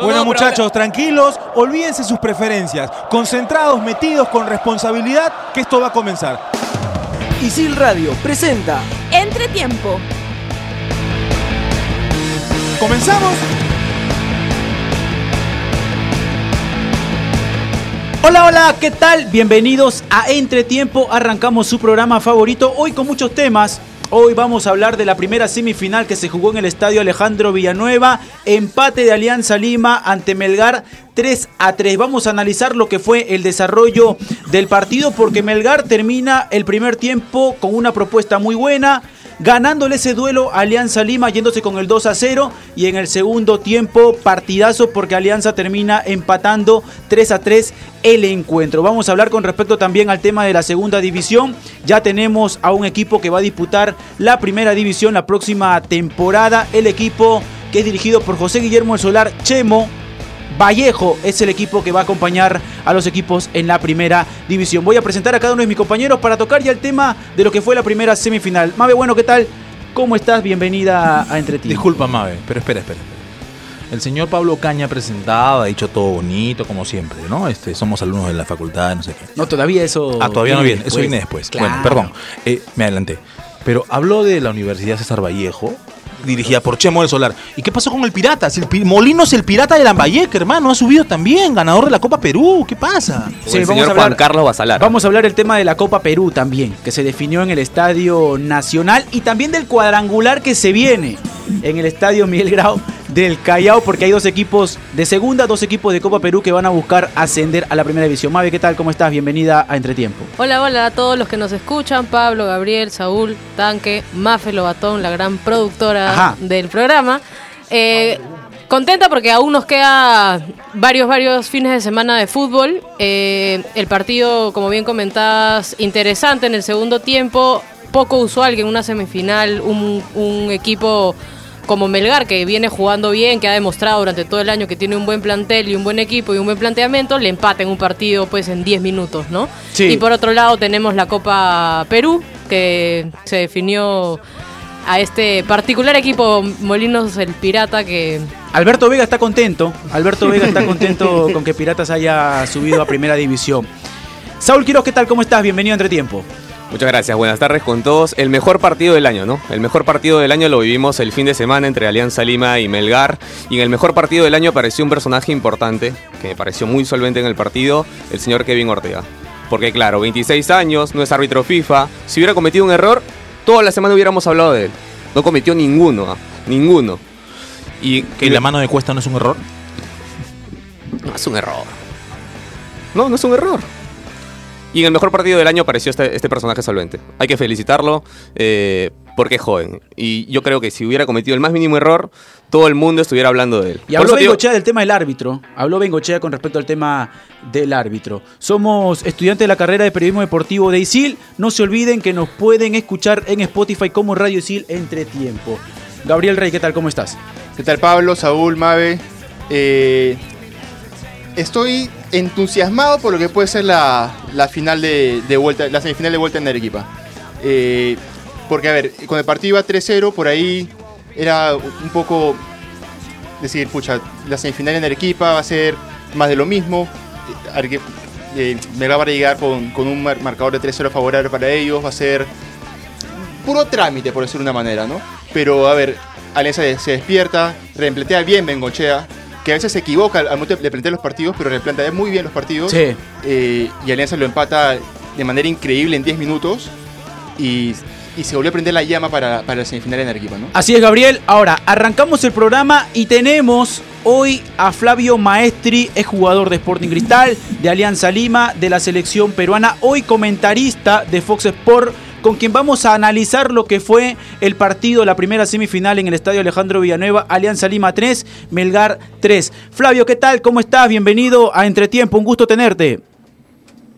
Bueno muchachos, tranquilos, olvídense sus preferencias, concentrados, metidos con responsabilidad, que esto va a comenzar. Isil Radio presenta Entretiempo. ¿Comenzamos? Hola, hola, ¿qué tal? Bienvenidos a Entretiempo. Arrancamos su programa favorito hoy con muchos temas. Hoy vamos a hablar de la primera semifinal que se jugó en el estadio Alejandro Villanueva. Empate de Alianza Lima ante Melgar 3 a 3. Vamos a analizar lo que fue el desarrollo del partido porque Melgar termina el primer tiempo con una propuesta muy buena ganándole ese duelo Alianza Lima yéndose con el 2 a 0 y en el segundo tiempo partidazo porque Alianza termina empatando 3 a 3 el encuentro. Vamos a hablar con respecto también al tema de la segunda división. Ya tenemos a un equipo que va a disputar la primera división la próxima temporada. El equipo que es dirigido por José Guillermo El Solar Chemo Vallejo es el equipo que va a acompañar a los equipos en la primera división. Voy a presentar a cada uno de mis compañeros para tocar ya el tema de lo que fue la primera semifinal. Mabe, bueno, ¿qué tal? ¿Cómo estás? Bienvenida a Entre. Disculpa, Mabe, pero espera, espera. espera. El señor Pablo Caña presentado, ha dicho todo bonito, como siempre, ¿no? Este, somos alumnos de la facultad, no sé qué. No, todavía eso. Ah, todavía no viene, eso viene después. Claro. Bueno, perdón, eh, me adelanté. Pero habló de la Universidad César Vallejo, dirigida por Chemo del Solar. ¿Y qué pasó con el Pirata? Si el Pi- Molinos, el Pirata de Lambayeque, hermano, ha subido también, ganador de la Copa Perú. ¿Qué pasa? Sí, el vamos señor a hablar- Juan Carlos Basalar. Vamos a hablar del tema de la Copa Perú también, que se definió en el Estadio Nacional y también del cuadrangular que se viene en el Estadio Miguel Grau del Callao, porque hay dos equipos de segunda, dos equipos de Copa Perú que van a buscar ascender a la primera división. Mabe, ¿qué tal? ¿Cómo estás? Bienvenida a Entretiempo. Hola, hola a todos los que nos escuchan, Pablo, Gabriel, Saúl, Tanque, Mafe Lobatón, la gran productora Ajá. del programa. Eh, contenta porque aún nos queda varios, varios fines de semana de fútbol. Eh, el partido, como bien comentabas, interesante en el segundo tiempo. Poco usual que en una semifinal un, un equipo como Melgar, que viene jugando bien, que ha demostrado durante todo el año que tiene un buen plantel y un buen equipo y un buen planteamiento, le empate en un partido pues en 10 minutos, ¿no? Sí. Y por otro lado tenemos la Copa Perú, que se definió a este particular equipo Molinos el Pirata, que Alberto Vega está contento. Alberto Vega está contento con que Piratas haya subido a primera división. Saúl Quiroz, ¿qué tal? ¿Cómo estás? Bienvenido a Entretiempo. Muchas gracias, buenas tardes con todos. El mejor partido del año, ¿no? El mejor partido del año lo vivimos el fin de semana entre Alianza Lima y Melgar. Y en el mejor partido del año apareció un personaje importante, que me pareció muy solvente en el partido, el señor Kevin Ortega. Porque claro, 26 años, no es árbitro FIFA. Si hubiera cometido un error, toda la semana hubiéramos hablado de él. No cometió ninguno, ¿ah? ninguno. Y ¿Que la mano de cuesta no es un error? No es un error. No, no es un error. Y en el mejor partido del año apareció este, este personaje solvente. Hay que felicitarlo eh, porque es joven. Y yo creo que si hubiera cometido el más mínimo error, todo el mundo estuviera hablando de él. Y habló digo- Bengochea del tema del árbitro. Habló Bengochea con respecto al tema del árbitro. Somos estudiantes de la carrera de periodismo deportivo de ISIL. No se olviden que nos pueden escuchar en Spotify como Radio ISIL entre tiempo. Gabriel Rey, ¿qué tal? ¿Cómo estás? ¿Qué tal Pablo, Saúl, Mabe? Eh, estoy entusiasmado por lo que puede ser la, la final de, vuelta, la semifinal de vuelta en Arequipa. Eh, porque, a ver, con el partido iba 3-0, por ahí era un poco decir, pucha, la semifinal en Arequipa va a ser más de lo mismo. Eh, Melgar va a llegar con, con un mar- marcador de 3-0 favorable para ellos, va a ser puro trámite, por decirlo de una manera, ¿no? Pero, a ver, Alianza se- despierta, replantea bien Bengochea, que a veces se equivoca al momento de plantear los partidos, pero replantea muy bien los partidos. Sí. Eh, y Alianza lo empata de manera increíble en 10 minutos y, y se volvió a prender la llama para, para la semifinal en Arequipa, ¿no? Así es, Gabriel. Ahora, arrancamos el programa y tenemos hoy a Flavio Maestri, es jugador de Sporting Cristal, de Alianza Lima, de la selección peruana, hoy comentarista de Fox Sport, con quien vamos a analizar lo que fue el partido, la primera semifinal en el Estadio Alejandro Villanueva, Alianza Lima 3, Melgar 3. Flavio, ¿qué tal? ¿Cómo estás? Bienvenido a Entretiempo, un gusto tenerte.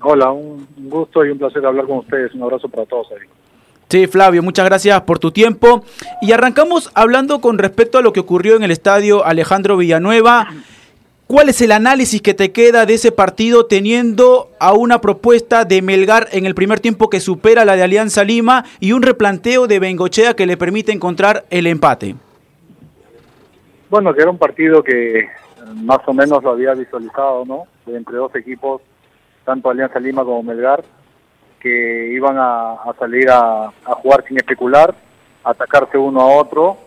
Hola, un gusto y un placer hablar con ustedes. Un abrazo para todos ahí. Sí, Flavio, muchas gracias por tu tiempo. Y arrancamos hablando con respecto a lo que ocurrió en el estadio Alejandro Villanueva. ¿Cuál es el análisis que te queda de ese partido teniendo a una propuesta de Melgar en el primer tiempo que supera la de Alianza Lima y un replanteo de Bengochea que le permite encontrar el empate? Bueno, que era un partido que más o menos lo había visualizado, ¿no? Entre dos equipos, tanto Alianza Lima como Melgar, que iban a, salir a, jugar sin especular, atacarse uno a otro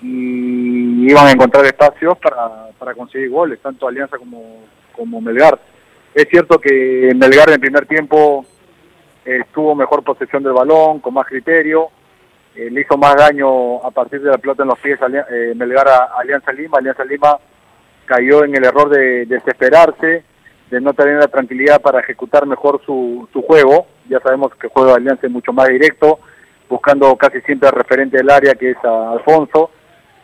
y iban a encontrar espacios para, para conseguir goles, tanto Alianza como, como Melgar. Es cierto que Melgar en el primer tiempo eh, tuvo mejor posesión del balón, con más criterio, eh, le hizo más daño a partir de la pelota en los pies eh, Melgar a Alianza Lima. Alianza Lima cayó en el error de, desesperarse, de no tener la tranquilidad para ejecutar mejor su, su juego. Ya sabemos que el juego de Alianza es mucho más directo, buscando casi siempre al referente del área, que es a Alfonso.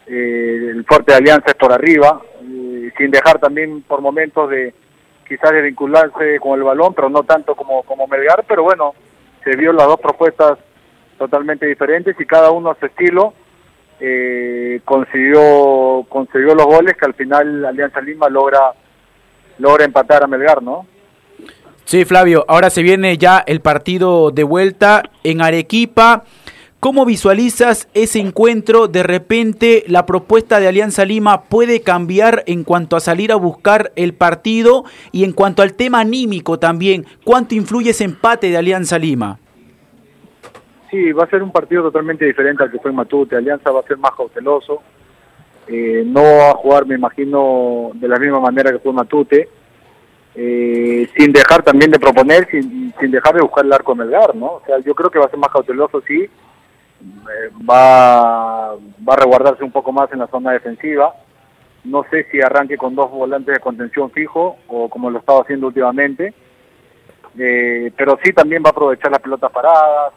Eh, el fuerte de Alianza es por arriba, eh, sin dejar también por momentos de quizás de vincularse con el balón, pero no tanto como, como Melgar, pero bueno, se vio las dos propuestas totalmente diferentes y cada uno a su estilo eh, consiguió consiguió los goles que al final Alianza Lima logra logra empatar a Melgar, ¿no? Sí, Flavio, ahora se viene ya el partido de vuelta en Arequipa. ¿Cómo visualizas ese encuentro? De repente la propuesta de Alianza Lima puede cambiar en cuanto a salir a buscar el partido y en cuanto al tema anímico también. ¿Cuánto influye ese empate de Alianza Lima? Sí, va a ser un partido totalmente diferente al que fue en Matute. Alianza va a ser más cauteloso. Eh, no va a jugar, me imagino, de la misma manera que fue Matute. Eh, sin dejar también de proponer, sin, sin dejar de buscar el arco Melgar, ¿no? O sea, yo creo que va a ser más cauteloso, sí. Eh, va, va a resguardarse un poco más en la zona defensiva. No sé si arranque con dos volantes de contención fijo o como lo estaba haciendo últimamente. Eh, pero sí también va a aprovechar las pelotas paradas,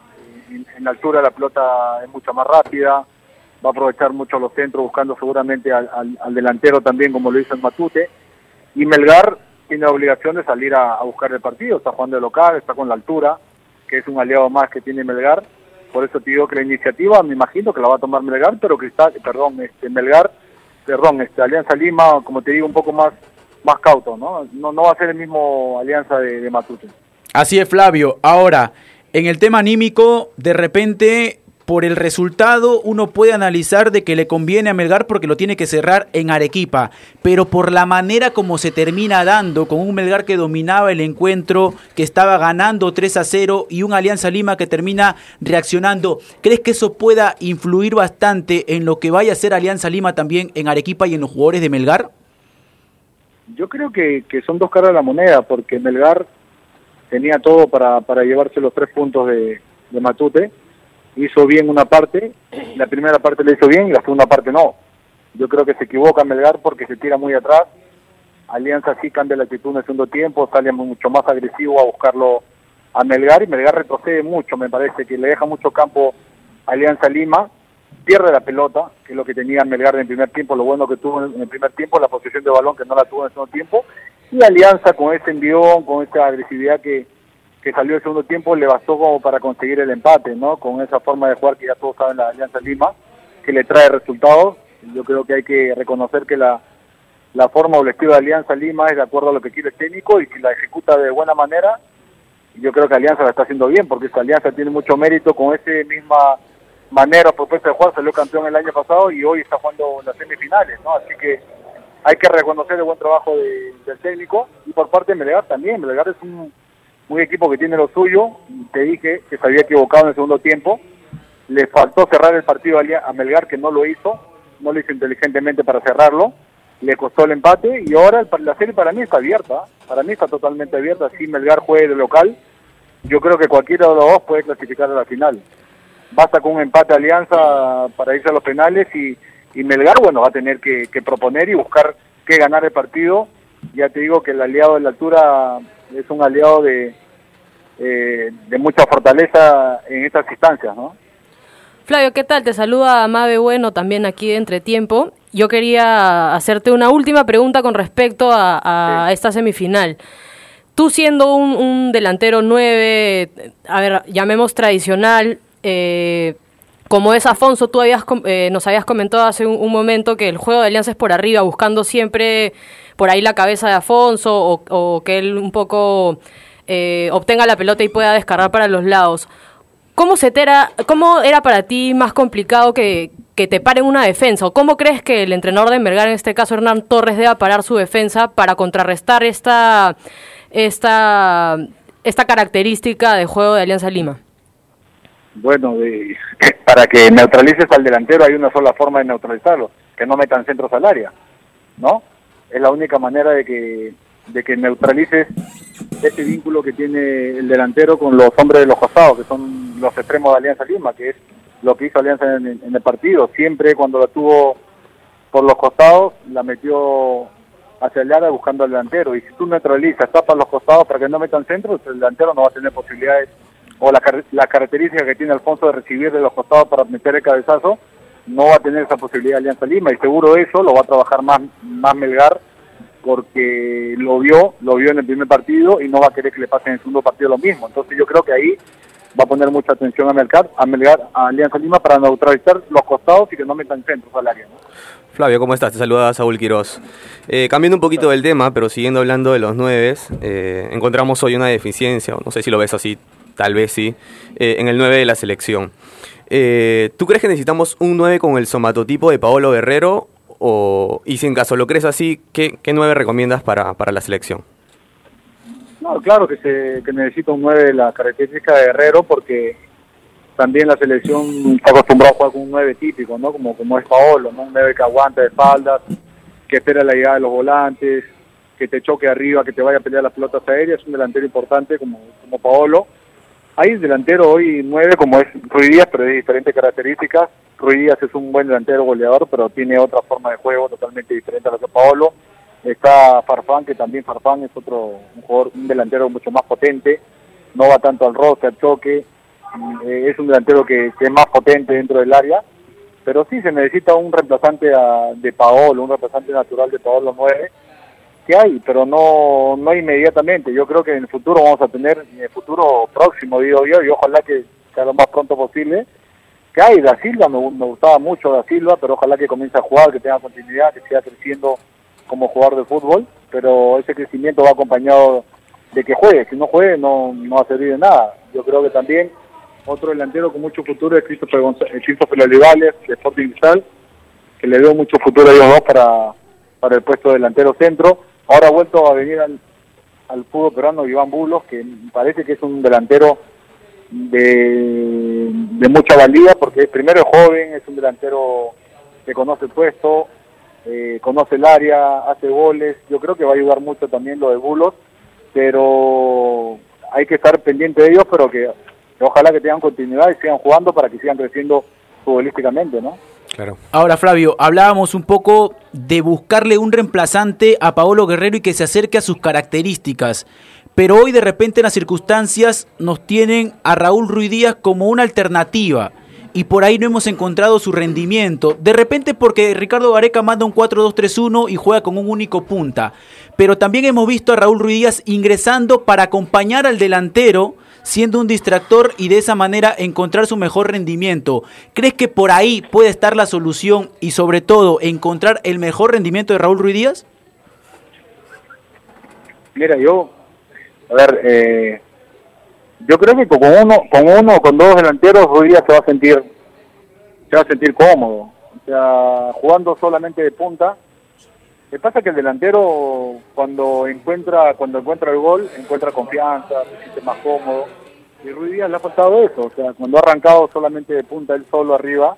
en, en altura la pelota es mucho más rápida, va a aprovechar mucho los centros buscando seguramente al delantero también como lo hizo en Matute. Y Melgar tiene la obligación de salir a, a buscar el partido, está jugando de local, está con la altura, que es un aliado más que tiene Melgar. Por eso te digo que la iniciativa me imagino que la va a tomar Melgar, pero Cristal, perdón, este Melgar, perdón, este Alianza Lima, como te digo, un poco más más cauto, ¿no? No, no va a ser el mismo Alianza de, de Matute. Así es, Flavio. Ahora, en el tema anímico, de repente, por el resultado, uno puede analizar de que le conviene a Melgar porque lo tiene que cerrar en Arequipa. Pero por la manera como se termina dando, con un Melgar que dominaba el encuentro, que estaba ganando 3 a 0 y un Alianza Lima que termina reaccionando, ¿crees que eso pueda influir bastante en lo que vaya a ser Alianza Lima también en Arequipa y en los jugadores de Melgar? Yo creo que, son dos caras de la moneda, porque Melgar tenía todo para, llevarse los tres puntos de Matute. Hizo bien una parte, la primera parte le hizo bien y la segunda parte no. Yo creo que se equivoca Melgar porque se tira muy atrás. Alianza sí cambia la actitud en el segundo tiempo, sale mucho más agresivo a buscarlo a Melgar y Melgar retrocede mucho, me parece que le deja mucho campo a Alianza Lima, pierde la pelota, que es lo que tenía Melgar en el primer tiempo, lo bueno que tuvo en el primer tiempo, la posición de balón que no la tuvo en el segundo tiempo, y Alianza con ese envión, con esa agresividad que, que salió el segundo tiempo, le bastó como para conseguir el empate, ¿no? Con esa forma de jugar que ya todos saben la Alianza Lima, que le trae resultados. Yo creo que hay que reconocer que la, la forma o el estilo de Alianza Lima es de acuerdo a lo que quiere el técnico y si la ejecuta de buena manera, yo creo que Alianza la está haciendo bien, porque esa Alianza tiene mucho mérito con esa misma manera propuesta de jugar, salió campeón el año pasado y hoy está jugando las semifinales, ¿no? Así que hay que reconocer el buen trabajo de- del técnico y por parte de Melgar también. Melgar es un, un equipo que tiene lo suyo, te dije que se había equivocado en el segundo tiempo, le faltó cerrar el partido a Melgar que no lo hizo, no lo hizo inteligentemente para cerrarlo, le costó el empate y ahora la serie para mí está abierta, para mí está totalmente abierta, si Melgar juegue de local, yo creo que cualquiera de los dos puede clasificar a la final. Basta con un empate alianza para irse a los penales y, y Melgar, bueno, va a tener que, que proponer y buscar que ganar el partido. Ya te digo que el aliado de la altura es un aliado de, eh, de mucha fortaleza en estas instancias, ¿no? Flavio, ¿qué tal? Te saluda Mabe Bueno también aquí de Entretiempo. Yo quería hacerte una última pregunta con respecto a, a esta semifinal. Tú siendo un, un delantero 9, a ver, llamemos tradicional, eh, como es Afonso, tú habías, eh, nos habías comentado hace un, momento que el juego de Alianza es por arriba, buscando siempre por ahí la cabeza de Afonso o, o que él un poco eh, obtenga la pelota y pueda descargar para los lados. ¿Cómo, se era, ¿Cómo era para ti más complicado que, que te paren una defensa? ¿O cómo crees que el entrenador de Melgar, en este caso Hernán Torres, deba parar su defensa para contrarrestar esta, esta, esta característica de juego de Alianza Lima? Bueno, de- para que neutralices al delantero hay una sola forma de neutralizarlo, que no metan centros al área, ¿no? Es la única manera de que, de que neutralices ese vínculo que tiene el delantero con los hombres de los costados, que son los extremos de Alianza Lima, que es lo que hizo Alianza en, en el partido. Siempre cuando la tuvo por los costados, la metió hacia el área buscando al delantero. Y si tú neutralizas, tapas los costados para que no metan centros, el delantero no va a tener posibilidades o la, la característica que tiene Alfonso de recibir de los costados para meter el cabezazo, no va a tener esa posibilidad Alianza Lima y seguro eso lo va a trabajar más, más Melgar porque lo vio, lo vio en el primer partido y no va a querer que le pase en el segundo partido lo mismo. Entonces yo creo que ahí va a poner mucha atención a Melgar, a Melgar, a Alianza Lima para neutralizar los costados y que no metan centros al área. ¿no? Flavio, ¿cómo estás? Te saluda Saúl Quiroz. Eh, cambiando un poquito del tema, pero siguiendo hablando de los nueves, eh, encontramos hoy una deficiencia, no sé si lo ves así, tal vez sí, eh, en el 9 de la selección. Eh, ¿Tú crees que necesitamos un 9 con el somatotipo de Paolo Guerrero? O, y si en caso lo crees así, ¿qué, qué 9 recomiendas para, para la selección? No, claro que se que necesita un 9 de la característica de Guerrero porque también la selección está acostumbrada a jugar con un 9 típico, ¿no? Como, como es Paolo, ¿no? Un 9 que aguanta de espaldas, que espera la llegada de los volantes, que te choque arriba, que te vaya a pelear las pelotas aéreas, es un delantero importante como, como Paolo. Hay delantero hoy 9 como es Ruiz pero de diferentes características. Ruiz es un buen delantero goleador, pero tiene otra forma de juego totalmente diferente a la que Paolo. Está Farfán, que también Farfán es otro un jugador, un delantero mucho más potente, no va tanto al roce, al choque, eh, es un delantero que, que es más potente dentro del área, pero sí se necesita un reemplazante a- de Paolo, un reemplazante natural de Paolo 9, que hay, pero no, no inmediatamente. Yo creo que en el futuro vamos a tener, en el futuro próximo, digo yo, y ojalá que sea lo más pronto posible, que hay, Da Silva, me, me gustaba mucho Da Silva, pero ojalá que comience a jugar, que tenga continuidad, que siga creciendo como jugador de fútbol, pero ese crecimiento va acompañado de que juegue, si no juegue no, no va a servir de nada. Yo creo que también otro delantero con mucho futuro es Christopher, Gonz- eh, Christopher Olivales, de Sporting Cristal, que le veo mucho futuro a ellos dos para, para el puesto de delantero centro. Ahora ha vuelto a venir al, fútbol peruano Iván Bulos, que parece que es un delantero de, de mucha valía, porque primero es joven, es un delantero que conoce el puesto, eh, conoce el área, hace goles. Yo creo que va a ayudar mucho también lo de Bulos, pero hay que estar pendiente de ellos, pero que ojalá que tengan continuidad y sigan jugando para que sigan creciendo futbolísticamente, ¿no? Ahora, Flavio, hablábamos un poco de buscarle un reemplazante a Paolo Guerrero y que se acerque a sus características. Pero hoy de repente en las circunstancias nos tienen a Raúl Ruiz Díaz como una alternativa. Y por ahí no hemos encontrado su rendimiento. De repente porque Ricardo Gareca manda un 4-2-3-1 y juega con un único punta. Pero también hemos visto a Raúl Ruiz Díaz ingresando para acompañar al delantero, siendo un distractor y de esa manera encontrar su mejor rendimiento. ¿Crees que por ahí puede estar la solución y sobre todo encontrar el mejor rendimiento de Raúl Ruiz Díaz? Mira, yo, a ver, eh, yo creo que con uno, con uno con dos delanteros hoy día se va a sentir, se va a sentir cómodo. O sea, jugando solamente de punta. Que pasa que el delantero cuando encuentra, cuando encuentra el gol, encuentra confianza, se siente más cómodo. Y Ruiz Díaz le ha faltado eso, o sea, cuando ha arrancado solamente de punta él solo arriba,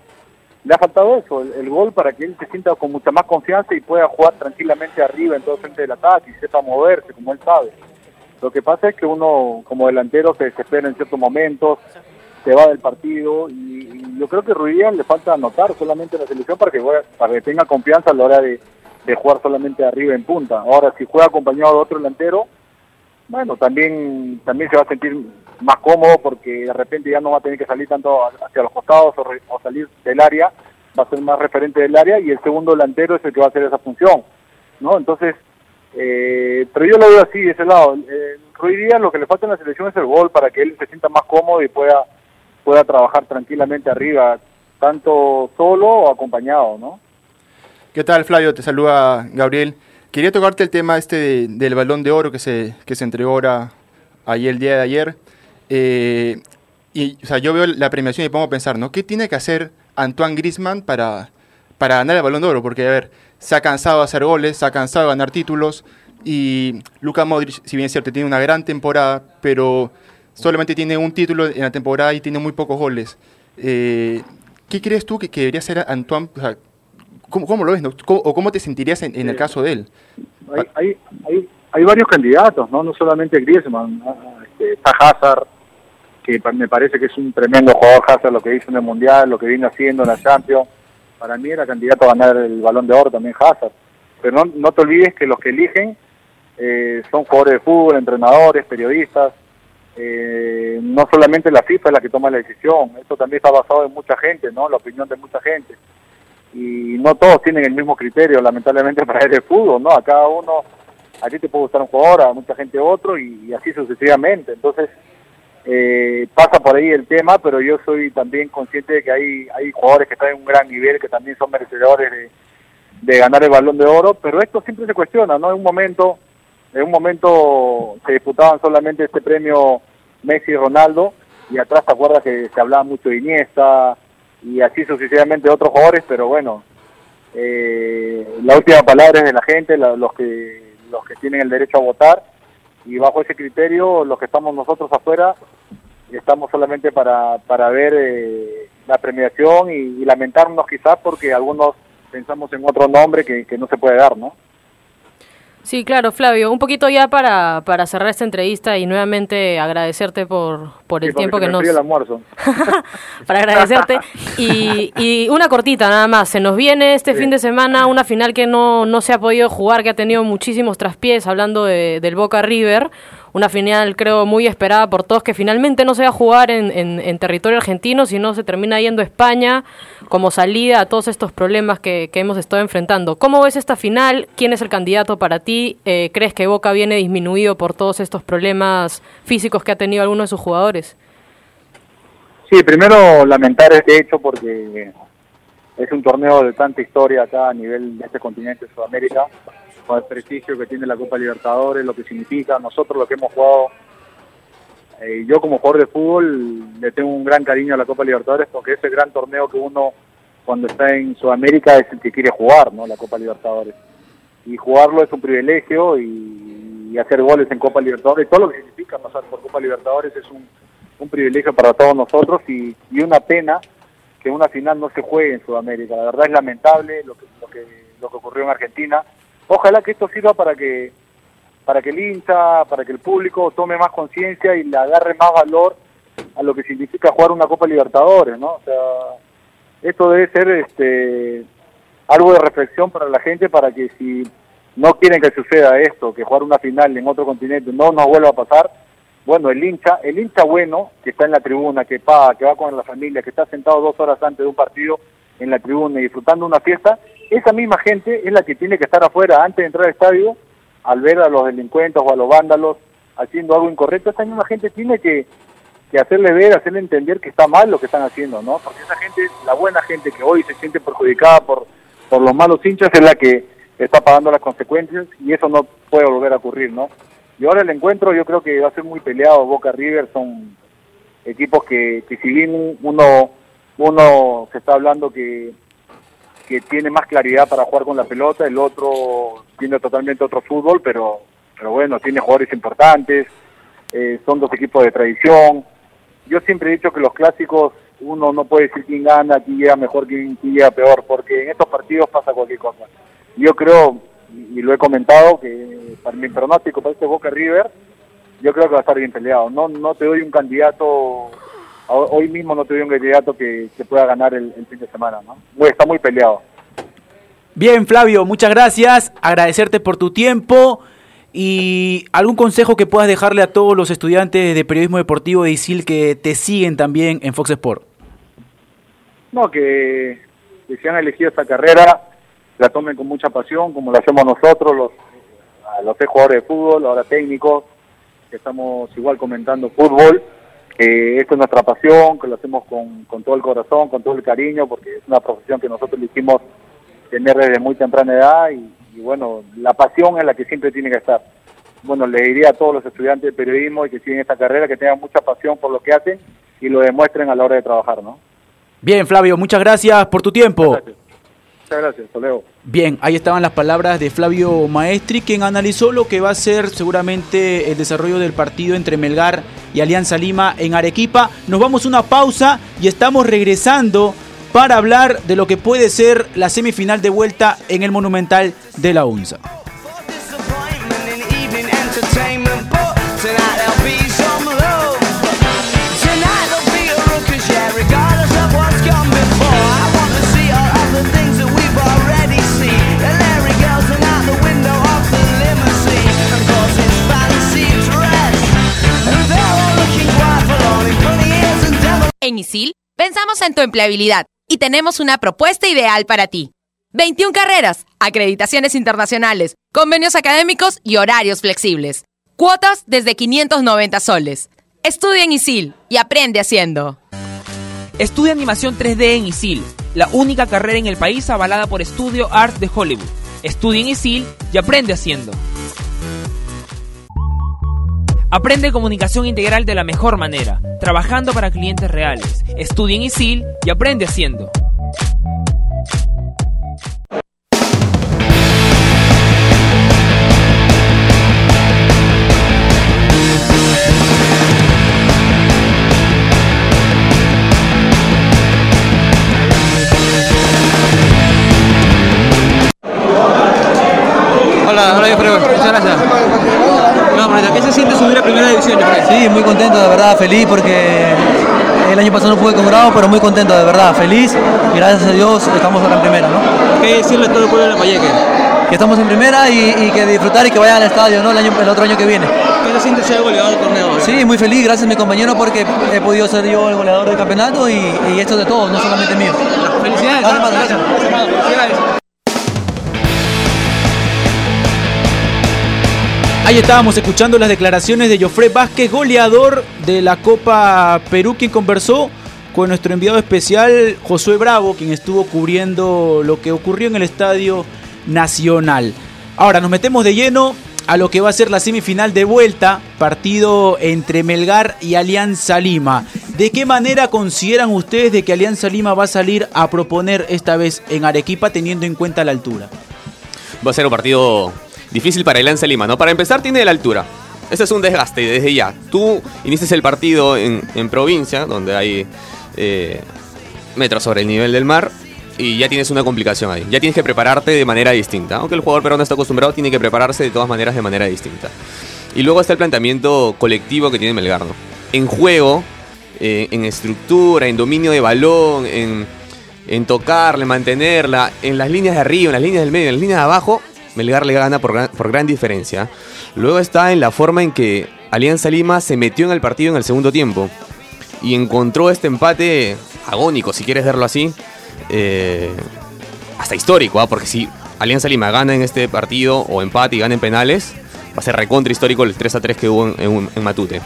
le ha faltado eso, el, gol para que él se sienta con mucha más confianza y pueda jugar tranquilamente arriba en todo frente del ataque y sepa moverse como él sabe. Lo que pasa es que uno como delantero se desespera en ciertos momentos, se va del partido y, y yo creo que Ruiz Díaz le falta anotar solamente en la selección para que, para que tenga confianza a la hora de, de jugar solamente arriba en punta. Ahora, si juega acompañado de otro delantero, bueno, también también se va a sentir más cómodo porque de repente ya no va a tener que salir tanto hacia los costados o, re- o salir del área, va a ser más referente del área y el segundo delantero es el que va a hacer esa función, ¿no? Entonces, eh, pero yo lo veo así, de ese lado. Eh, Ruiz Díaz lo que le falta en la selección es el gol para que él se sienta más cómodo y pueda, pueda trabajar tranquilamente arriba, tanto solo o acompañado, ¿no? ¿Qué tal, Flavio? Te saluda Gabriel. Quería tocarte el tema este de- del balón de oro que se, que se entregó ahora, ayer, el día de ayer. Eh, y, o sea, yo veo la premiación y pongo a pensar, ¿no? ¿Qué tiene que hacer Antoine Griezmann para, para ganar el balón de oro, porque a ver, se ha cansado de hacer goles, se ha cansado de ganar títulos y Luka Modric, si bien es cierto, tiene una gran temporada, pero solamente tiene un título en la temporada y tiene muy pocos goles. Eh, ¿Qué crees tú que, debería ser Antoine? ¿Cómo, cómo lo ves? no? ¿Cómo- ¿O cómo te sentirías en, en el caso de él? Hay, hay, hay, hay varios candidatos, ¿no? No solamente Griezmann, este, está Hazard, que me parece que es un tremendo jugador Hazard, lo que hizo en el Mundial, lo que viene haciendo en la Champions. Para mí era candidato a ganar el Balón de Oro también Hazard. Pero no, no te olvides que los que eligen eh, son jugadores de fútbol, entrenadores, periodistas. Eh, no solamente la FIFA es la que toma la decisión, esto también está basado en mucha gente, ¿no? La opinión de mucha gente y no todos tienen el mismo criterio, lamentablemente, para el fútbol, ¿no? A cada uno, a ti te puede gustar un jugador, a mucha gente otro, y, y así sucesivamente. Entonces, eh, pasa por ahí el tema, pero yo soy también consciente de que hay, hay jugadores que están en un gran nivel, que también son merecedores de, de ganar el balón de oro, pero esto siempre se cuestiona, ¿no? En un momento, en un momento se disputaban solamente este premio Messi y Ronaldo, y atrás te acuerdas que se hablaba mucho de Iniesta, y así sucesivamente otros jugadores, pero bueno, eh, la última palabra es de la gente, la- los que los que tienen el derecho a votar y bajo ese criterio los que estamos nosotros afuera estamos solamente para, para ver eh, la premiación y, y lamentarnos quizás porque algunos pensamos en otro nombre que, que no se puede dar, ¿no? Sí, claro, Flavio. Un poquito ya para, para cerrar esta entrevista y nuevamente agradecerte por, por el Sí, tiempo que nos... el almuerzo. para agradecerte. Y, y una cortita nada más. Se nos viene este fin de semana una final que no, no se ha podido jugar, que ha tenido muchísimos traspiés, hablando de- del Boca River. Una final, creo, muy esperada por todos, que finalmente no se va a jugar en, en- territorio argentino, sino se termina yendo a España como salida a todos estos problemas que, que hemos estado enfrentando. ¿Cómo ves esta final? ¿Quién es el candidato para ti? Eh, ¿Crees que Boca viene disminuido por todos estos problemas físicos que ha tenido alguno de sus jugadores? Sí, primero lamentar este hecho porque es un torneo de tanta historia acá a nivel de este continente, Sudamérica, el prestigio que tiene la Copa Libertadores, lo que significa, nosotros lo que hemos jugado, eh, yo como jugador de fútbol le tengo un gran cariño a la Copa Libertadores porque es el gran torneo que uno cuando está en Sudamérica es el que quiere jugar, ¿no? La Copa Libertadores. Y jugarlo es un privilegio y, y hacer goles en Copa Libertadores, todo lo que significa pasar por Copa Libertadores es un, un privilegio para todos nosotros y, y una pena que una final no se juegue en Sudamérica. La verdad es lamentable lo que, lo que, lo que ocurrió en Argentina. Ojalá que esto sirva para que para que el hincha, para que el público tome más conciencia y le agarre más valor a lo que significa jugar una Copa Libertadores, ¿no? O sea, esto debe ser este algo de reflexión para la gente para que si no quieren que suceda esto, que jugar una final en otro continente no nos vuelva a pasar, bueno, el hincha, el hincha bueno que está en la tribuna, que paga, que va con la familia, que está sentado dos horas antes de un partido en la tribuna y disfrutando una fiesta, esa misma gente es la que tiene que estar afuera antes de entrar al estadio al ver a los delincuentes o a los vándalos haciendo algo incorrecto, esa misma gente tiene que, hacerle ver, hacerle entender que está mal lo que están haciendo, ¿no? Porque esa gente, la buena gente que hoy se siente perjudicada por, por los malos hinchas es la que está pagando las consecuencias y eso no puede volver a ocurrir, ¿no? Y ahora el encuentro yo creo que va a ser muy peleado, Boca River son equipos que, que si bien uno, uno se está hablando que, que tiene más claridad para jugar con la pelota, el otro tiene totalmente otro fútbol, pero, pero bueno, tiene jugadores importantes, eh, son dos equipos de tradición. Yo siempre he dicho que los clásicos uno no puede decir quién gana, quién llega mejor, quién, quién llega peor, porque en estos partidos pasa cualquier cosa. Yo creo, y lo he comentado, que para mi pronóstico para este Boca River, yo creo que va a estar bien peleado. No, no te doy un candidato, hoy mismo no te doy un candidato que, que pueda ganar el, el fin de semana, ¿no? Muy- Está muy peleado. Bien, Flavio, muchas gracias. Agradecerte por tu tiempo y algún consejo que puedas dejarle a todos los estudiantes de periodismo deportivo de ISIL que te siguen también en Fox Sport. No, que, que si han elegido esta carrera, la tomen con mucha pasión, como lo hacemos nosotros, los, los seis jugadores de fútbol, ahora técnicos, que estamos igual comentando fútbol, que esto es nuestra pasión, que lo hacemos con, con todo el corazón, con todo el cariño, porque es una profesión que nosotros elegimos tener desde muy temprana edad y, y bueno, la pasión es la que siempre tiene que estar. Bueno, le diría a todos los estudiantes de periodismo y que siguen esta carrera que tengan mucha pasión por lo que hacen y lo demuestren a la hora de trabajar, ¿no? Bien, Flavio, muchas gracias por tu tiempo. Gracias. Muchas gracias, luego. Bien, ahí estaban las palabras de Flavio Maestri, quien analizó lo que va a ser seguramente el desarrollo del partido entre Melgar y Alianza Lima en Arequipa. Nos vamos a una pausa y estamos regresando para hablar de lo que puede ser la semifinal de vuelta en el Monumental de la UNSA. En ISIL, pensamos en tu empleabilidad y tenemos una propuesta ideal para ti. 21 carreras, acreditaciones internacionales, convenios académicos y horarios flexibles. Cuotas desde 590 soles. Estudia en ISIL y aprende haciendo. Estudia animación 3D en ISIL, la única carrera en el país avalada por Studio Art de Hollywood. Estudia en ISIL y aprende haciendo. Aprende comunicación integral de la mejor manera, trabajando para clientes reales. Estudia en ISIL y aprende haciendo. Feliz porque el año pasado no pude con Grau, pero muy contento, de verdad, feliz y gracias a Dios estamos acá en primera, ¿no? ¿Qué decirle a todo el pueblo de la Payeque? Que estamos en primera y, y que disfrutar y que vayan al estadio, ¿no? El, año, el otro año que viene. ¿Qué se siente ser goleador del torneo? Sí, muy feliz, gracias a mi compañero porque he podido ser yo el goleador del campeonato y, y esto es de todos, no solamente mío. Felicidades. Gracias. Ahí estábamos escuchando las declaraciones de Jofre Vázquez, goleador de la Copa Perú, quien conversó con nuestro enviado especial Josué Bravo, quien estuvo cubriendo lo que ocurrió en el Estadio Nacional. Ahora nos metemos de lleno a lo que va a ser la semifinal de vuelta, partido entre Melgar y Alianza Lima. ¿De qué manera consideran ustedes de que Alianza Lima va a salir a proponer esta vez en Arequipa teniendo en cuenta la altura? Va a ser un partido difícil para Alianza Lima, ¿no? Para empezar, tiene la altura. Ese es un desgaste desde ya. Tú inicias el partido en, en provincia, donde hay eh, metros sobre el nivel del mar, y ya tienes una complicación ahí. Ya tienes que prepararte de manera distinta. Aunque el jugador peruano está acostumbrado, tiene que prepararse de todas maneras de manera distinta. Y luego está el planteamiento colectivo que tiene Melgar, ¿no? En juego, eh, en estructura, en dominio de balón, en, en tocarla, en mantenerla, en las líneas de arriba, en las líneas del medio, en las líneas de abajo, Melgar le gana por gran, diferencia. Luego está en la forma en que Alianza Lima se metió en el partido en el segundo tiempo y encontró este empate agónico, si quieres verlo así, eh, hasta histórico, ¿ah? porque si Alianza Lima gana en este partido o empate y gana en penales, va a ser recontra histórico el 3 a 3 que hubo en Matute.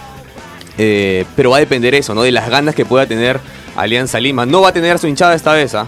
Eh, pero va a depender eso, ¿no? De las ganas que pueda tener Alianza Lima. No va a tener su hinchada esta vez, ¿ah?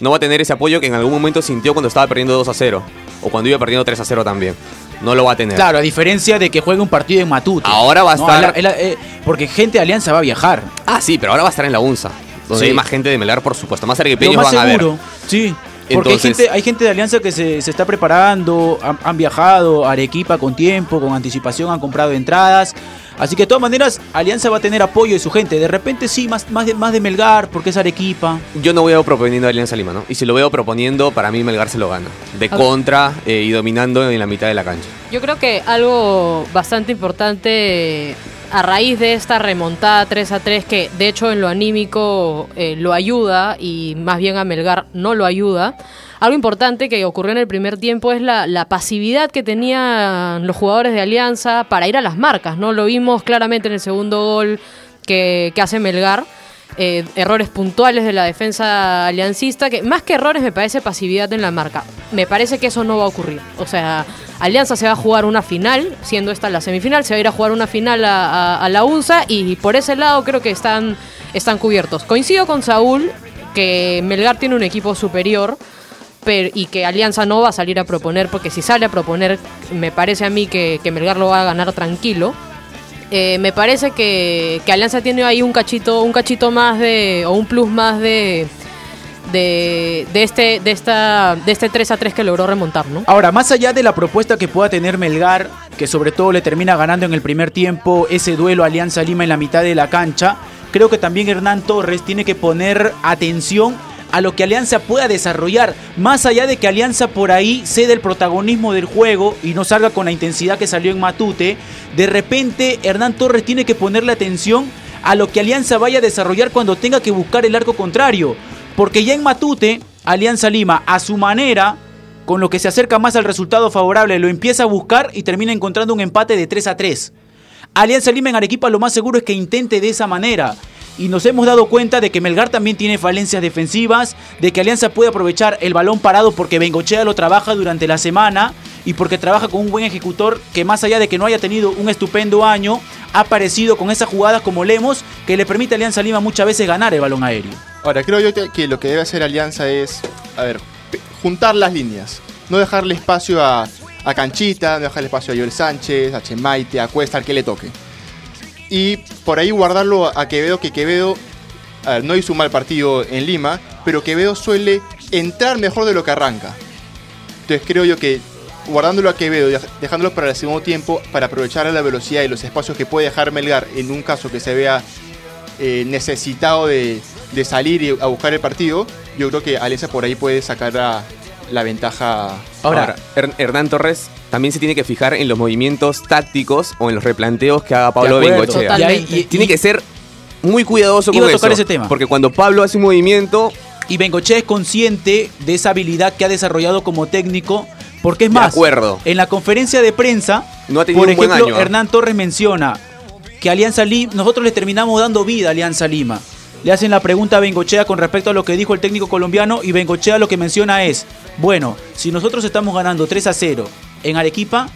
No va a tener ese apoyo que en algún momento sintió cuando estaba perdiendo 2 a 0. O cuando iba perdiendo 3 a 0 también. No lo va a tener. Claro, a diferencia de que juegue un partido en Matute. Ahora va a No, estar- eh, porque gente de Alianza va a viajar. Ah, sí, pero ahora va a estar en la UNSA. Donde Sí. hay más gente de Melgar, por supuesto. Más arequipeños van a ver. sí. Porque Entonces- hay, gente, hay gente de Alianza que se, se está preparando, han, han viajado a Arequipa con tiempo, con anticipación, han comprado entradas. Así que de todas maneras, Alianza va a tener apoyo de su gente. De repente sí, más, más, de, más de Melgar, porque es Arequipa. Yo no veo proponiendo a Alianza Lima, ¿no? Y si lo veo proponiendo, para mí Melgar se lo gana. De contra eh, y dominando en la mitad de la cancha. Yo creo que algo bastante importante a raíz de esta remontada 3 a 3, que de hecho en lo anímico eh, lo ayuda y más bien a Melgar no lo ayuda. Algo importante que ocurrió en el primer tiempo es la, pasividad que tenían los jugadores de Alianza para ir a las marcas, ¿no? Lo vimos claramente en el segundo gol que hace Melgar. Eh, errores puntuales de la defensa aliancista, que más que errores me parece pasividad en la marca. Me parece que eso no va a ocurrir. O sea, Alianza se va a jugar una final, siendo esta la semifinal, se va a ir a jugar una final a, la UNSA y por ese lado creo que están, están cubiertos. Coincido con Saúl que Melgar tiene un equipo superior pero, y que Alianza no va a salir a proponer, porque si sale a proponer, me parece a mí que Melgar lo va a ganar tranquilo. Eh, me parece que, Alianza tiene ahí un cachito, un cachito más de, o un plus más de, de, de este, de esta, de este 3 a 3 que logró remontar, ¿no? Ahora, más allá de la propuesta que pueda tener Melgar, que sobre todo le termina ganando en el primer tiempo ese duelo Alianza Lima en la mitad de la cancha, creo que también Hernán Torres tiene que poner atención a lo que Alianza pueda desarrollar, más allá de que Alianza por ahí cede el protagonismo del juego y no salga con la intensidad que salió en Matute, de repente Hernán Torres tiene que ponerle atención a lo que Alianza vaya a desarrollar cuando tenga que buscar el arco contrario, porque ya en Matute, Alianza Lima a su manera, con lo que se acerca más al resultado favorable, lo empieza a buscar y termina encontrando un empate de 3 a 3. Alianza Lima en Arequipa lo más seguro es que intente de esa manera. Y nos hemos dado cuenta de que Melgar también tiene falencias defensivas, de que Alianza puede aprovechar el balón parado porque Bengochea lo trabaja durante la semana y porque trabaja con un buen ejecutor que más allá de que no haya tenido un estupendo año, ha aparecido con esas jugadas como Lemos que le permite a Alianza Lima muchas veces ganar el balón aéreo. Ahora, creo yo que- lo que debe hacer Alianza es, a ver, juntar las líneas. No dejarle espacio a, a Canchita, no dejarle espacio a Joel Sánchez, a Chemaite, a Cuesta, al que le toque. Y por ahí guardarlo a Quevedo, que Quevedo no hizo un mal partido en Lima, pero Quevedo suele entrar mejor de lo que arranca. Entonces creo yo que guardándolo a Quevedo, dejándolo para el segundo tiempo, para aprovechar la velocidad y los espacios que puede dejar Melgar en un caso que se vea eh, necesitado de, de salir y a buscar el partido, yo creo que Alianza por ahí puede sacar a- la ventaja. Ahora, Her- Hernán Torres también se tiene que fijar en los movimientos tácticos o en los replanteos que haga Pablo. Bengochea. Y ahí- y- tiene que ser muy cuidadoso Iba con a tocar eso, ese tema. Porque cuando Pablo hace un movimiento, Y Bengochea es consciente de esa habilidad que ha desarrollado como técnico, porque es De más, acuerdo. en la conferencia de prensa, No ha tenido por un buen ejemplo, año, ¿ah? Hernán Torres menciona que Alianza Lima, nosotros le terminamos dando vida a Alianza Lima. Le hacen la pregunta a Bengochea con respecto a lo que dijo el técnico colombiano y Bengochea lo que menciona es, bueno, si nosotros estamos ganando 3 a 0 en Arequipa,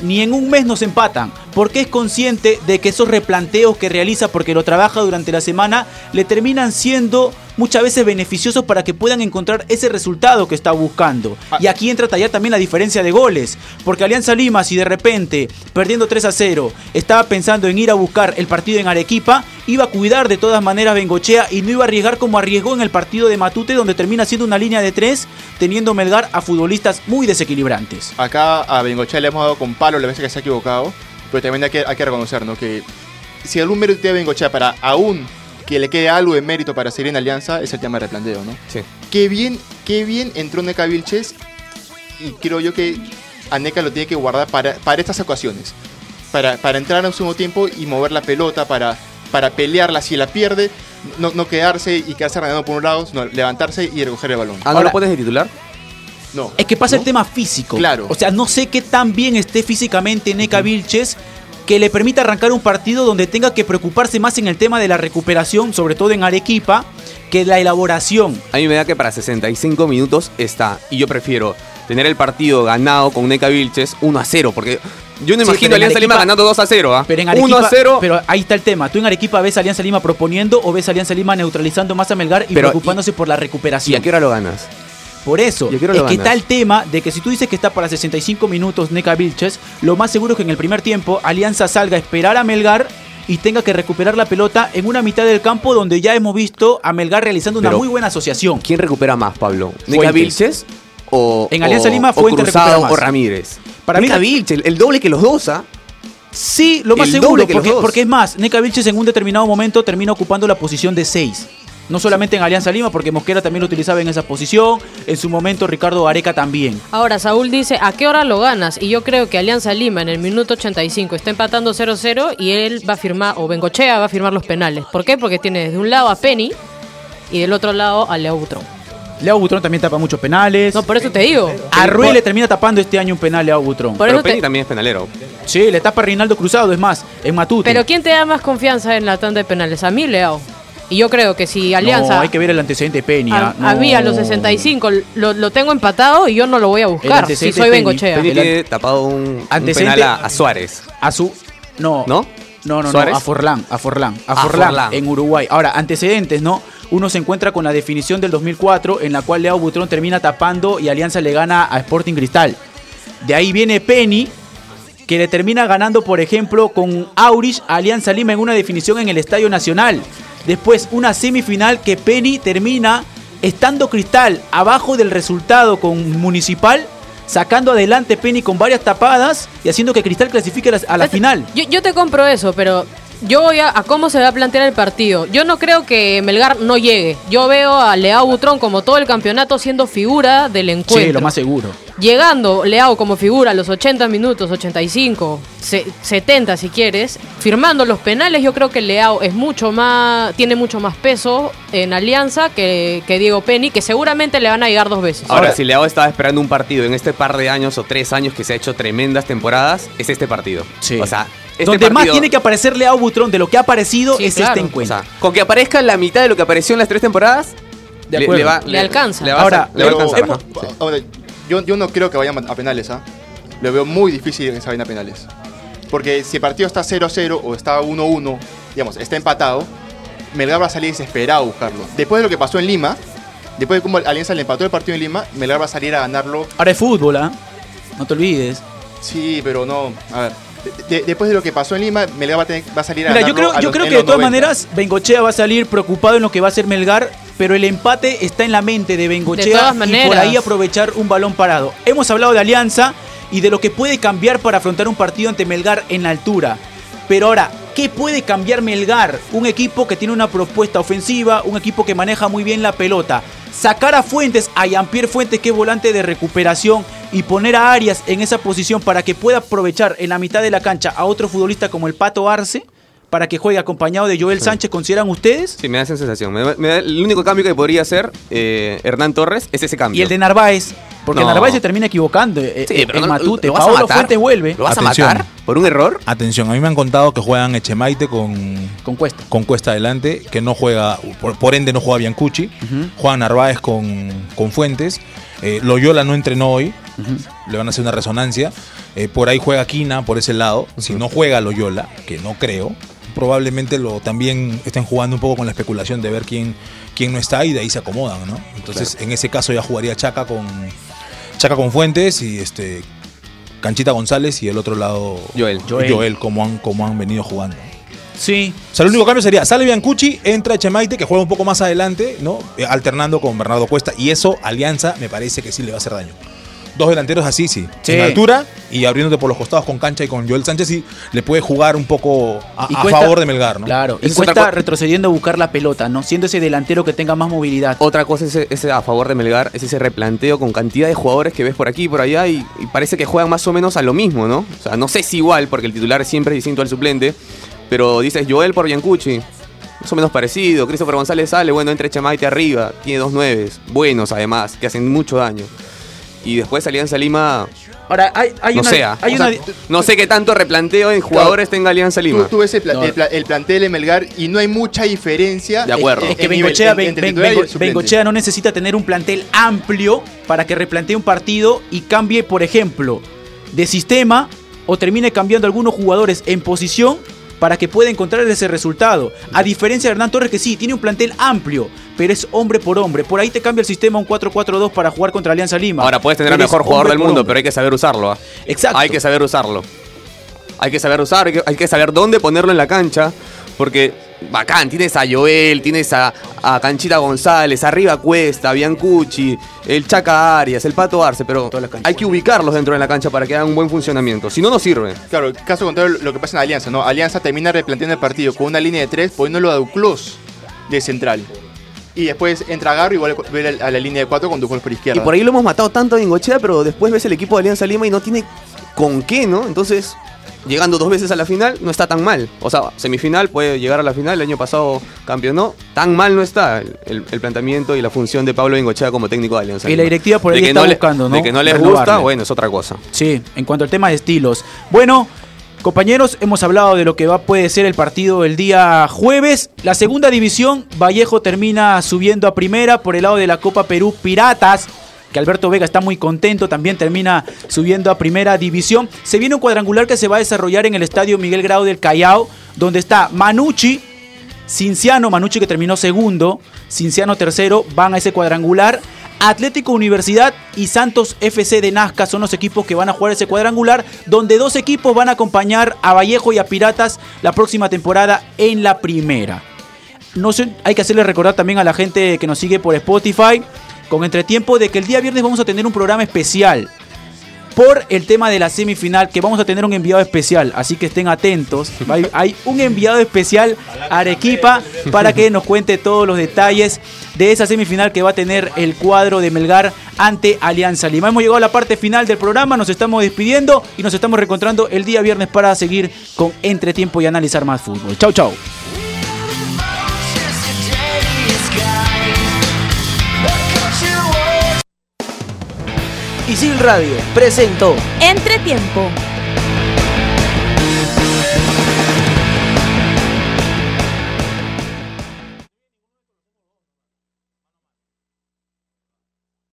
ni en un mes nos empatan, porque es consciente de que esos replanteos que realiza porque lo trabaja durante la semana le terminan siendo muchas veces beneficiosos para que puedan encontrar ese resultado que está buscando. Y aquí entra a tallar también la diferencia de goles, porque Alianza Lima si de repente perdiendo 3 a 0 estaba pensando en ir a buscar el partido en Arequipa, iba a cuidar de todas maneras Bengochea y no iba a arriesgar como arriesgó en el partido de Matute donde termina siendo una línea de 3 teniendo Melgar a futbolistas muy desequilibrantes. Acá a Bengochea le hemos dado con palo la vez que se ha equivocado, pero también hay que, hay que reconocer ¿no? que si algún mérito tiene Bengochea para aún que le quede algo de mérito para seguir en Alianza, es el tema de replanteo, ¿no? Sí. Qué bien, qué bien entró Neca Vilches y creo yo que a Neca lo tiene que guardar para, para estas ocasiones. Para, para entrar en un segundo tiempo y mover la pelota, para, para pelearla si la pierde, no, no quedarse y quedarse renando por un lado, sino levantarse y recoger el balón. ¿ah, no Ahora- lo pones de titular? No. Es que pasa ¿No? el tema físico. Claro. O sea, no sé qué tan bien esté físicamente Neca Vilches que le permita arrancar un partido donde tenga que preocuparse más en el tema de la recuperación, sobre todo en Arequipa, que la elaboración. A mí me da que para 65 minutos está. Y yo prefiero tener el partido ganado con Neca Vilches 1 a 0. Porque yo no Sí, imagino a Alianza Lima ganando 2 a 0. ¿ah? Pero en 1 Arequipa, a 0. pero ahí está el tema. ¿Tú en Arequipa ves a Alianza Lima proponiendo o ves a Alianza Lima neutralizando más a Melgar y Pero, preocupándose por la recuperación? ¿Y a qué hora lo ganas? Por eso, ¿Y a qué hora es que está el tema de que si tú dices que está para 65 minutos Neca Vilches, lo más seguro es que en el primer tiempo Alianza salga a esperar a Melgar y tenga que recuperar la pelota en una mitad del campo donde ya hemos visto a Melgar realizando una muy buena asociación. ¿Quién recupera más, Pablo? ¿Neca. Vilches? O, En Alianza o- Lima, o Fuentes Cruzado más. o Ramírez. Para mí- Neca Vilches, el doble que los dos, ¿ah? Sí, lo más El seguro, porque, porque es más, Neca Vilches en un determinado momento termina ocupando la posición de 6. No solamente en Alianza Lima, porque Mosquera también lo utilizaba en esa posición, en su momento Ricardo Areca también. Ahora, Saúl dice, ¿a qué hora lo ganas? Y yo creo que Alianza Lima en el minuto 85 está empatando 0-0 y él va a firmar, o Bengochea va a firmar los penales. ¿Por qué? Porque tiene de un lado a Penny y del otro lado a Leo Butrón. Leo Butrón también tapa muchos penales. No, por eso te digo. A Rue le termina tapando este año un penal Leo Butrón. Por Pero eso Penny te- también es penalero. Sí, le tapa a Reinaldo Cruzado, es más, en Matute. Pero ¿quién te da más confianza en la tanda de penales? A mí, Leo. Y yo creo que si Alianza... No, hay que ver el antecedente de Peña. A, a no. mí a los 65 lo, lo tengo empatado y yo no lo voy a buscar si soy. Bengochea. Penny El tiene tapado un, un antecedente- penal a, a Suárez. A su. No. ¿No? No, no, no, a Forlán, a Forlán, a A Forlán, Forlán. en Uruguay. Ahora, antecedentes, ¿no? Uno se encuentra con la definición del 2004 en la cual Leo Butrón termina tapando y Alianza le gana a Sporting Cristal. De ahí viene Penny que le termina ganando, por ejemplo, con Aurich a Alianza Lima en una definición en el Estadio Nacional. Después, una semifinal que Penny termina estando Cristal abajo del resultado con Municipal, sacando adelante Penny con varias tapadas y haciendo que Cristal clasifique a la, final. Yo, yo te compro eso, pero yo voy a, a cómo se va a plantear el partido. Yo no creo que Melgar no llegue. Yo veo a Leao Butrón como todo el campeonato siendo figura del encuentro. Sí, lo más seguro. Llegando Leao como figura a los 80 minutos, 85, se- 70 si quieres, firmando los penales, yo creo que Leao es mucho más, tiene mucho más peso en alianza que, que Diego Penny, que seguramente le van a llegar dos veces. Ahora, si Leao estaba esperando un partido en este par de años o tres años que se ha hecho tremendas temporadas, es este partido. Sí. O sea, este Donde más partido- tiene que aparecer Leao Butrón de lo que ha aparecido Sí, es claro. este O encuentro. sea, con que aparezca la mitad de lo que apareció en las tres temporadas, De le, acuerdo. le va- Le alcanza. le va a- Ahora, le va a alcanzar. hemos-. Sí. ahora, yo, yo no creo que vayan a penales, ¿ah? Lo veo muy difícil en esa vaina penales. Porque si el partido está 0-0 o está 1-1, digamos, está empatado, Melgar va a salir desesperado a buscarlo. Después de lo que pasó en Lima, después de cómo Alianza le empató el partido en Lima, Melgar va a salir a ganarlo. Ahora es fútbol, ¿ah? No te olvides. Sí, pero no. A ver. De- de- después de lo que pasó en Lima, Melgar va a, tener- va a salir a Mira, yo creo, a yo los- creo que de todas 90. maneras Bengochea va a salir preocupado en lo que va a hacer Melgar, pero el empate está en la mente de De Bengochea y por ahí aprovechar un balón parado. Hemos hablado de Alianza y de lo que puede cambiar para afrontar un partido ante Melgar en la altura. Pero ahora, ¿qué puede cambiar Melgar? Un equipo que tiene una propuesta ofensiva, un equipo que maneja muy bien la pelota. Sacar a Fuentes, a Jean-Pierre Fuentes, que es volante de recuperación, y poner a Arias en esa posición para que pueda aprovechar en la mitad de la cancha a otro futbolista como el Pato Arce, para que juegue acompañado de Joel Sánchez, ¿consideran ustedes? Sí, me da esa sensación. Me da- me da- el único cambio que podría hacer eh, Hernán Torres es ese cambio. Y el de Narváez, porque No. Narváez se termina equivocando. eh, Sí, eh, pero en no- Matute, ¿lo a Paolo matar? Fuentes vuelve ¿Lo vas Atención. a matar por un error? Atención, a mí me han contado que juegan Echemaite con, con Cuesta. con Cuesta adelante, que no juega, por, por ende no juega Biancucci, juega Narváez con, con Fuentes, eh, Loyola no entrenó hoy, le van a hacer una resonancia, eh, por ahí juega Quina por ese lado, si no juega Loyola, que no creo, probablemente lo también estén jugando un poco con la especulación de ver quién, quién no está y de ahí se acomodan, ¿no? Entonces en ese caso ya jugaría Chaca con Chaca con Fuentes y este Canchita González y el otro lado Joel. Joel, Joel. como, han, como han venido jugando. Sí. O sea, el único cambio sería, sale Biancucci, entra Chemaite, que juega un poco más adelante, ¿no? Eh, alternando con Bernardo Cuesta. Y eso, Alianza, me parece que sí le va a hacer daño. Dos delanteros así, sí. Sí. En altura y abriéndote por los costados con Cancha y con Joel Sánchez, sí le puede jugar un poco a, Y favor de Melgar, ¿no? Claro, y Cuesta retrocediendo a buscar la pelota, ¿no? Siendo ese delantero que tenga más movilidad. Otra cosa es, es a favor de Melgar, es ese replanteo con cantidad de jugadores que ves por aquí y por allá y, y parece que juegan más o menos a lo mismo, ¿no? O sea, no sé si igual, porque el titular siempre es distinto al suplente, pero dices Joel por Biancucci, más o menos parecido. Christopher González sale, bueno, entre Chamaite arriba, tiene dos nueves, buenos además, que hacen mucho daño. Y después Alianza Lima, Ahora, hay, hay no una. sea. hay O una sea, no sé qué tanto replanteo en jugadores tenga Alianza Tú, Lima. tú ves el, pla- No. el pla- el plantel de Melgar y no hay mucha diferencia. De acuerdo. en- Es que nivel- Bengochea, Ben- Ben-. Bengochea no necesita tener un plantel amplio para que replantee un partido y cambie, por ejemplo, de sistema o termine cambiando algunos jugadores en posición para que pueda encontrar ese resultado. A diferencia de Hernán Torres, que sí, tiene un plantel amplio, pero es hombre por hombre. Por ahí te cambia el sistema un 4-4-2 para jugar contra Alianza Lima. Ahora puedes tener al mejor jugador del mundo, hombre. pero hay que saber usarlo. ¿ah? Exacto. Hay que saber usarlo. Hay que saber usar, hay que, hay que saber dónde ponerlo en la cancha. Porque, bacán, tienes a Joel, tienes a, a Canchita González, arriba Cuesta, Biancucci, el Chaca Arias, el Pato Arce, pero hay que ubicarlos dentro de la cancha para que hagan un buen funcionamiento. Si no, no sirve. Claro, caso contrario lo que pasa en Alianza, ¿no? Alianza termina replanteando el partido con una línea de tres, poniéndolo a Duclos de central. Y después entra Garro y vuelve a la línea de cuatro con Duclos por Y izquierda. por ahí lo hemos matado tanto a Ingochea, pero después ves el equipo de Alianza Lima y no tiene con qué, ¿no? Entonces, llegando dos veces a la final, no está tan mal. O sea, semifinal puede llegar a la final, el año pasado campeonó. Tan mal no está el, el- el planteamiento y la función de Pablo Ingochea como técnico de Alianza Y la directiva por ahí de que está no le- buscando, ¿no? De que no les Renovarle. gusta, bueno, es otra cosa. Sí, en cuanto al tema de estilos. Bueno, compañeros, hemos hablado de lo que va puede ser el partido el día jueves. La segunda división, Vallejo termina subiendo a primera por el lado de la Copa Perú Piratas. Que Alberto Vega está muy contento, también termina subiendo a primera división. Se viene un cuadrangular que se va a desarrollar en el estadio Miguel Grau del Callao, donde está Manucci, Cinciano, Manucci que terminó segundo, Cinciano tercero, van a ese cuadrangular. Atlético Universidad y Santos FC de Nazca son los equipos que van a jugar ese cuadrangular, donde dos equipos van a acompañar a Vallejo y a Piratas la próxima temporada en la primera. No hay que hacerle recordar también a la gente que nos sigue por Spotify, con entretiempo, de que el día viernes vamos a tener un programa especial por el tema de la semifinal, que vamos a tener un enviado especial, así que estén atentos. Hay, hay un enviado especial a Arequipa para que nos cuente todos los detalles de esa semifinal que va a tener el cuadro de Melgar ante Alianza Lima. Hemos llegado a la parte final del programa, nos estamos despidiendo y nos estamos reencontrando el día viernes para seguir con entretiempo y analizar más fútbol. Chau, chau. Isil Radio presentó Entretiempo.